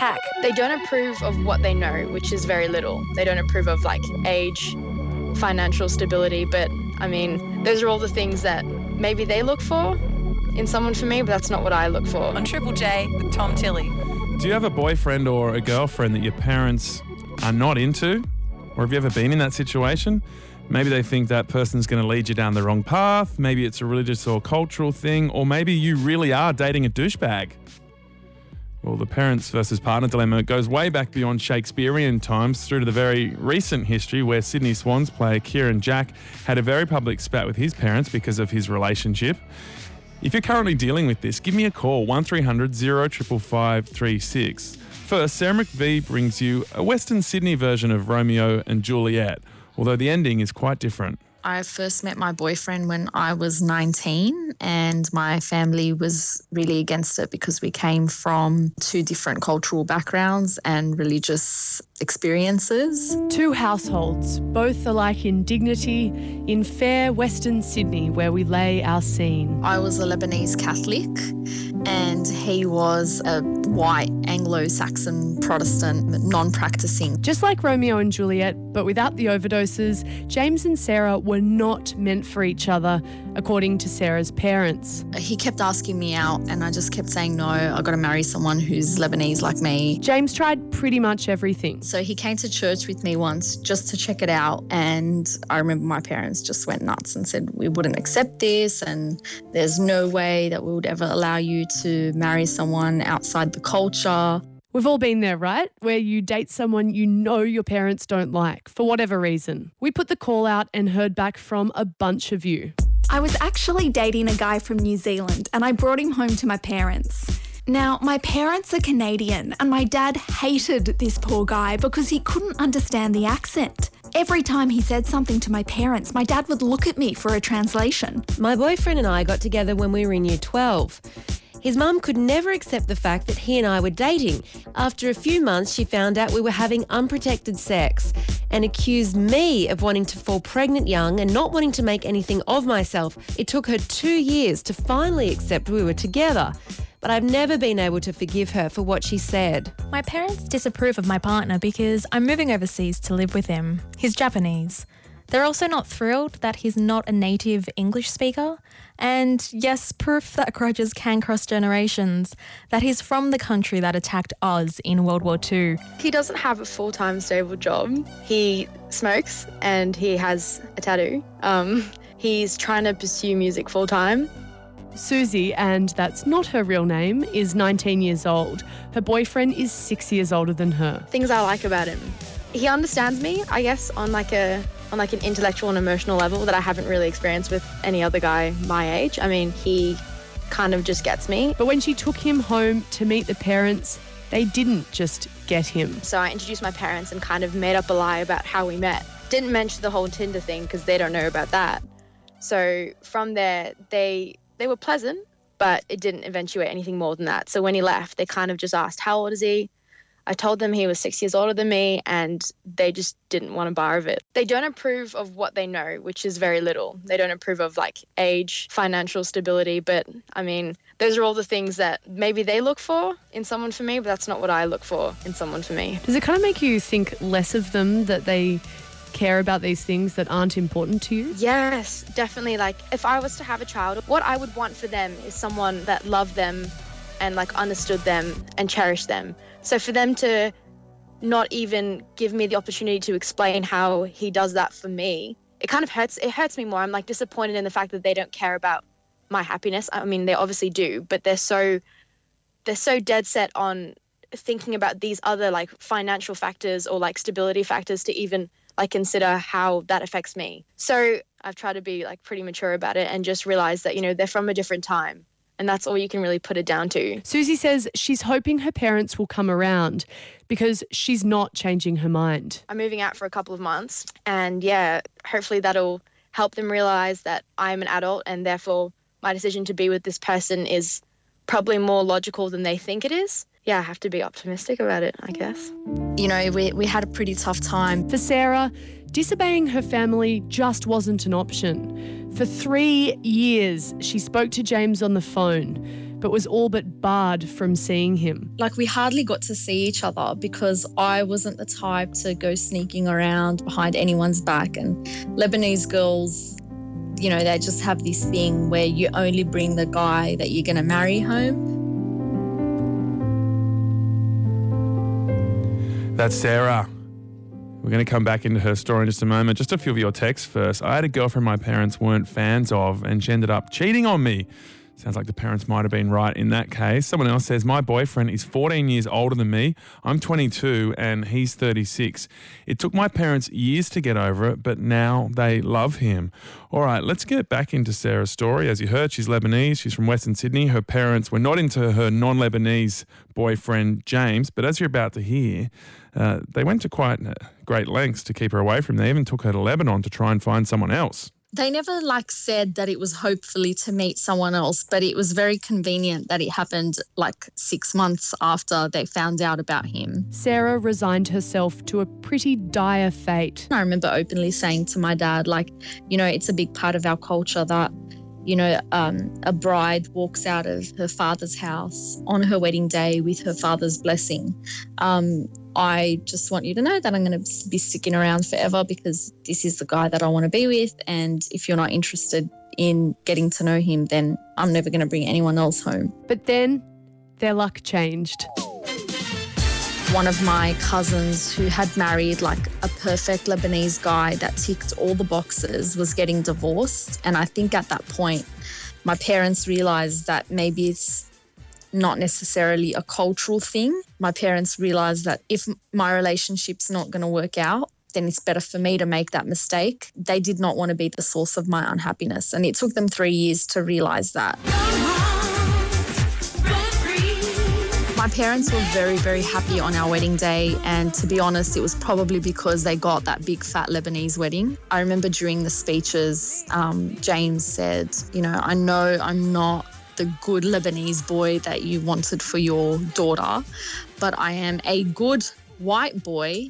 Hack. They don't approve of what they know, which is very little. They don't approve of like age, financial stability, but I mean, those are all the things that maybe they look for in someone for me, but that's not what I look for. On Triple J with Tom Tilley. Do you have a boyfriend or a girlfriend that your parents are not into? Or have you ever been in that situation? Maybe they think that person's going to lead you down the wrong path. Maybe it's a religious or cultural thing. Or maybe you really are dating a douchebag. Well, the parents versus partner dilemma goes way back beyond Shakespearean times through to the very recent history where Sydney Swans player Kieran Jack had a very public spat with his parents because of his relationship. If you're currently dealing with this, give me a call 1300 055536. First, Sarah McVie brings you a Western Sydney version of Romeo and Juliet, although the ending is quite different. I first met my boyfriend when I was 19, and my family was really against it because we came from two different cultural backgrounds and religious experiences. Two households, both alike in dignity, in fair Western Sydney, where we lay our scene. I was a Lebanese Catholic, and he was a white Anglo Saxon Protestant, non practicing. Just like Romeo and Juliet, but without the overdoses, James and Sarah were not meant for each other, according to Sarah's parents. He kept asking me out, and I just kept saying no, I got to marry someone who's Lebanese like me. James tried pretty much everything. So he came to church with me once just to check it out. And I remember my parents just went nuts and said, We wouldn't accept this. And there's no way that we would ever allow you to marry someone outside the culture. We've all been there, right? Where you date someone you know your parents don't like for whatever reason. We put the call out and heard back from a bunch of you. I was actually dating a guy from New Zealand and I brought him home to my parents. Now, my parents are Canadian, and my dad hated this poor guy because he couldn't understand the accent. Every time he said something to my parents, my dad would look at me for a translation. My boyfriend and I got together when we were in year 12. His mum could never accept the fact that he and I were dating. After a few months, she found out we were having unprotected sex and accused me of wanting to fall pregnant young and not wanting to make anything of myself. It took her two years to finally accept we were together but I've never been able to forgive her for what she said. My parents disapprove of my partner because I'm moving overseas to live with him. He's Japanese. They're also not thrilled that he's not a native English speaker. And yes, proof that grudges can cross generations, that he's from the country that attacked Oz in World War II. He doesn't have a full time stable job. He smokes and he has a tattoo. Um, he's trying to pursue music full time. Susie, and that's not her real name, is 19 years old. Her boyfriend is six years older than her. Things I like about him. He understands me, I guess, on like a on like an intellectual and emotional level that I haven't really experienced with any other guy my age. I mean, he kind of just gets me. But when she took him home to meet the parents, they didn't just get him. So I introduced my parents and kind of made up a lie about how we met. Didn't mention the whole Tinder thing because they don't know about that. So from there, they they were pleasant, but it didn't eventuate anything more than that. So when he left, they kind of just asked, How old is he? I told them he was six years older than me, and they just didn't want a bar of it. They don't approve of what they know, which is very little. They don't approve of like age, financial stability, but I mean, those are all the things that maybe they look for in someone for me, but that's not what I look for in someone for me. Does it kind of make you think less of them that they care about these things that aren't important to you? Yes, definitely. Like, if I was to have a child, what I would want for them is someone that loved them and like understood them and cherished them. So for them to not even give me the opportunity to explain how he does that for me, it kind of hurts. It hurts me more. I'm like disappointed in the fact that they don't care about my happiness. I mean, they obviously do, but they're so they're so dead set on thinking about these other like financial factors or like stability factors to even like consider how that affects me. So I've tried to be like pretty mature about it and just realize that, you know, they're from a different time. And that's all you can really put it down to. Susie says she's hoping her parents will come around because she's not changing her mind. I'm moving out for a couple of months. And yeah, hopefully that'll help them realize that I'm an adult and therefore my decision to be with this person is probably more logical than they think it is yeah, I have to be optimistic about it, I guess. You know, we, we had a pretty tough time. For Sarah, disobeying her family just wasn't an option. For three years, she spoke to James on the phone, but was all but barred from seeing him. Like, we hardly got to see each other because I wasn't the type to go sneaking around behind anyone's back. And Lebanese girls, you know, they just have this thing where you only bring the guy that you're going to marry home. That's Sarah. We're going to come back into her story in just a moment. Just a few of your texts first. I had a girlfriend my parents weren't fans of, and she ended up cheating on me. Sounds like the parents might have been right in that case. Someone else says, My boyfriend is 14 years older than me. I'm 22 and he's 36. It took my parents years to get over it, but now they love him. All right, let's get back into Sarah's story. As you heard, she's Lebanese. She's from Western Sydney. Her parents were not into her non Lebanese boyfriend, James, but as you're about to hear, uh, they went to quite great lengths to keep her away from. Them. They even took her to Lebanon to try and find someone else they never like said that it was hopefully to meet someone else, but it was very convenient that it happened like six months after they found out about him. Sarah resigned herself to a pretty dire fate. I remember openly saying to my dad, like, you know, it's a big part of our culture that you know, um, a bride walks out of her father's house on her wedding day with her father's blessing. Um, I just want you to know that I'm going to be sticking around forever because this is the guy that I want to be with. And if you're not interested in getting to know him, then I'm never going to bring anyone else home. But then their luck changed one of my cousins who had married like a perfect Lebanese guy that ticked all the boxes was getting divorced. And I think at that point, my parents realized that maybe it's not necessarily a cultural thing. My parents realized that if my relationship's not going to work out, then it's better for me to make that mistake. They did not want to be the source of my unhappiness. And it took them three years to realize that. My parents were very, very happy on our wedding day. And to be honest, it was probably because they got that big fat Lebanese wedding. I remember during the speeches, um, James said, You know, I know I'm not the good Lebanese boy that you wanted for your daughter, but I am a good white boy.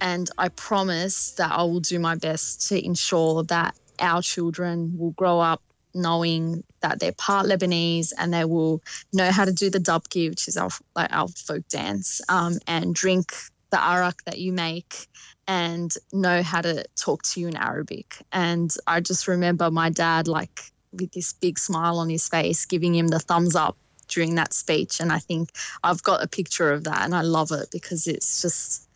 And I promise that I will do my best to ensure that our children will grow up knowing that they're part Lebanese and they will know how to do the dabki, which is our like our folk dance, um, and drink the arak that you make and know how to talk to you in Arabic. And I just remember my dad like with this big smile on his face giving him the thumbs up during that speech and I think I've got a picture of that and I love it because it's just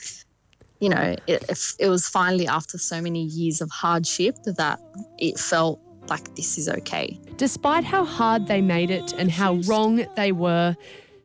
you know it, it was finally after so many years of hardship that it felt like this is okay. Despite how hard they made it and how wrong they were,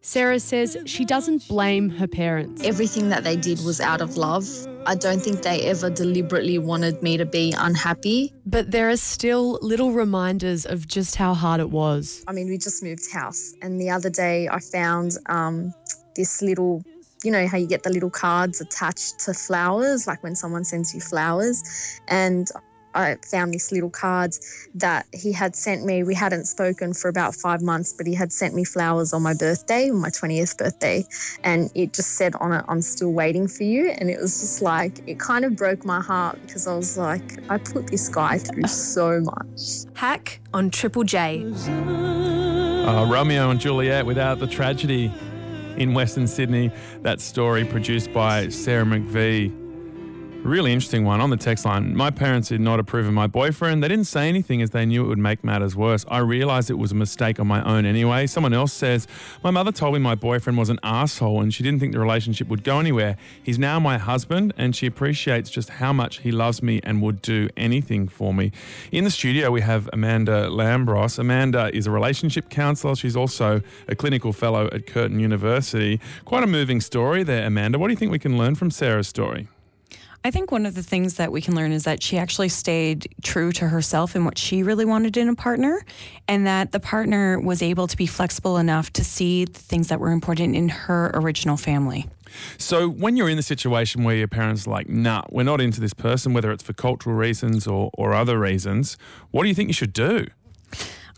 Sarah says she doesn't blame her parents. Everything that they did was out of love. I don't think they ever deliberately wanted me to be unhappy. But there are still little reminders of just how hard it was. I mean, we just moved house, and the other day I found um, this little you know how you get the little cards attached to flowers, like when someone sends you flowers. And I found this little cards that he had sent me. We hadn't spoken for about five months, but he had sent me flowers on my birthday, my 20th birthday. And it just said on it, I'm still waiting for you. And it was just like, it kind of broke my heart because I was like, I put this guy through so much. Hack on Triple J. Uh, Romeo and Juliet without the tragedy in Western Sydney. That story produced by Sarah McVie. Really interesting one on the text line. My parents did not approve of my boyfriend. They didn't say anything as they knew it would make matters worse. I realized it was a mistake on my own anyway. Someone else says, My mother told me my boyfriend was an asshole and she didn't think the relationship would go anywhere. He's now my husband and she appreciates just how much he loves me and would do anything for me. In the studio, we have Amanda Lambros. Amanda is a relationship counselor. She's also a clinical fellow at Curtin University. Quite a moving story there, Amanda. What do you think we can learn from Sarah's story? I think one of the things that we can learn is that she actually stayed true to herself and what she really wanted in a partner, and that the partner was able to be flexible enough to see the things that were important in her original family. So, when you're in the situation where your parents are like, nah, we're not into this person, whether it's for cultural reasons or, or other reasons, what do you think you should do?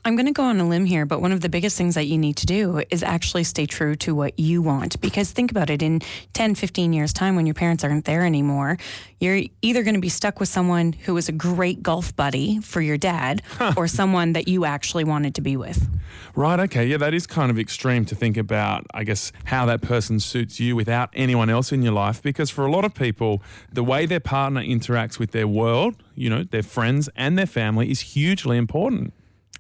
I'm going to go on a limb here, but one of the biggest things that you need to do is actually stay true to what you want. Because think about it in 10, 15 years' time when your parents aren't there anymore, you're either going to be stuck with someone who was a great golf buddy for your dad or someone that you actually wanted to be with. Right, okay. Yeah, that is kind of extreme to think about, I guess, how that person suits you without anyone else in your life. Because for a lot of people, the way their partner interacts with their world, you know, their friends and their family is hugely important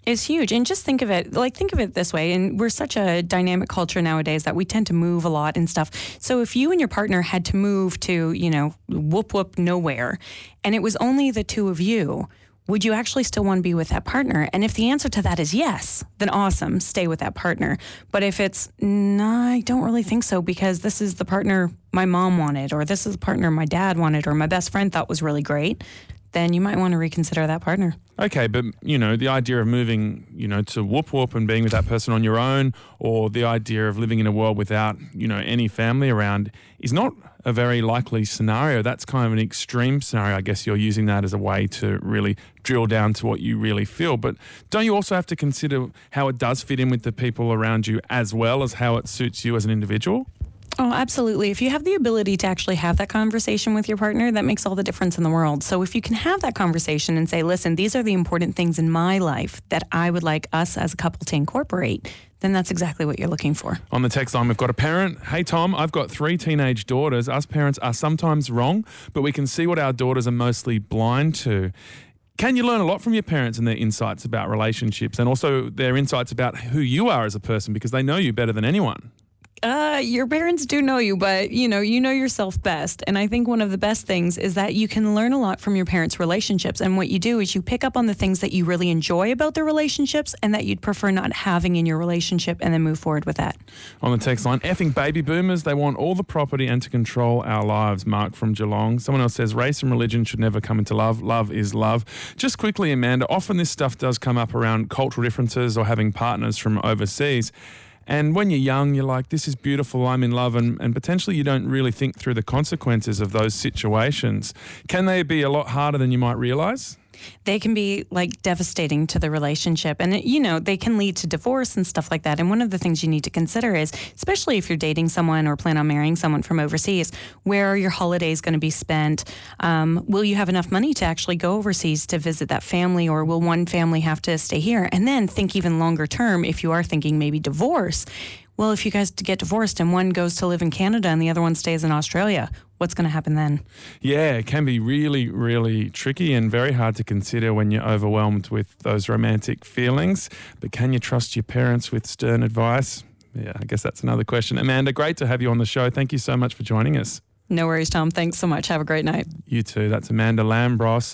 is huge. And just think of it like think of it this way. And we're such a dynamic culture nowadays that we tend to move a lot and stuff. So if you and your partner had to move to, you know, whoop whoop nowhere and it was only the two of you, would you actually still want to be with that partner? And if the answer to that is yes, then awesome, stay with that partner. But if it's no, I don't really think so because this is the partner my mom wanted, or this is the partner my dad wanted, or my best friend thought was really great, then you might want to reconsider that partner. Okay, but you know, the idea of moving, you know, to whoop whoop and being with that person on your own, or the idea of living in a world without, you know, any family around is not a very likely scenario. That's kind of an extreme scenario. I guess you're using that as a way to really drill down to what you really feel. But don't you also have to consider how it does fit in with the people around you as well as how it suits you as an individual? Oh, absolutely. If you have the ability to actually have that conversation with your partner, that makes all the difference in the world. So if you can have that conversation and say, listen, these are the important things in my life that I would like us as a couple to incorporate, then that's exactly what you're looking for. On the text line, we've got a parent. Hey, Tom, I've got three teenage daughters. Us parents are sometimes wrong, but we can see what our daughters are mostly blind to. Can you learn a lot from your parents and their insights about relationships and also their insights about who you are as a person because they know you better than anyone? Uh, your parents do know you, but you know, you know yourself best. And I think one of the best things is that you can learn a lot from your parents' relationships. And what you do is you pick up on the things that you really enjoy about their relationships and that you'd prefer not having in your relationship and then move forward with that. On the text line, effing baby boomers, they want all the property and to control our lives. Mark from Geelong. Someone else says race and religion should never come into love. Love is love. Just quickly, Amanda, often this stuff does come up around cultural differences or having partners from overseas. And when you're young, you're like, this is beautiful, I'm in love, and, and potentially you don't really think through the consequences of those situations. Can they be a lot harder than you might realize? They can be like devastating to the relationship. And, you know, they can lead to divorce and stuff like that. And one of the things you need to consider is, especially if you're dating someone or plan on marrying someone from overseas, where are your holidays going to be spent? Um, will you have enough money to actually go overseas to visit that family, or will one family have to stay here? And then think even longer term if you are thinking maybe divorce well, if you guys get divorced and one goes to live in Canada and the other one stays in Australia, what's going to happen then? Yeah, it can be really, really tricky and very hard to consider when you're overwhelmed with those romantic feelings. But can you trust your parents with stern advice? Yeah, I guess that's another question. Amanda, great to have you on the show. Thank you so much for joining us. No worries, Tom. Thanks so much. Have a great night. You too. That's Amanda Lambros.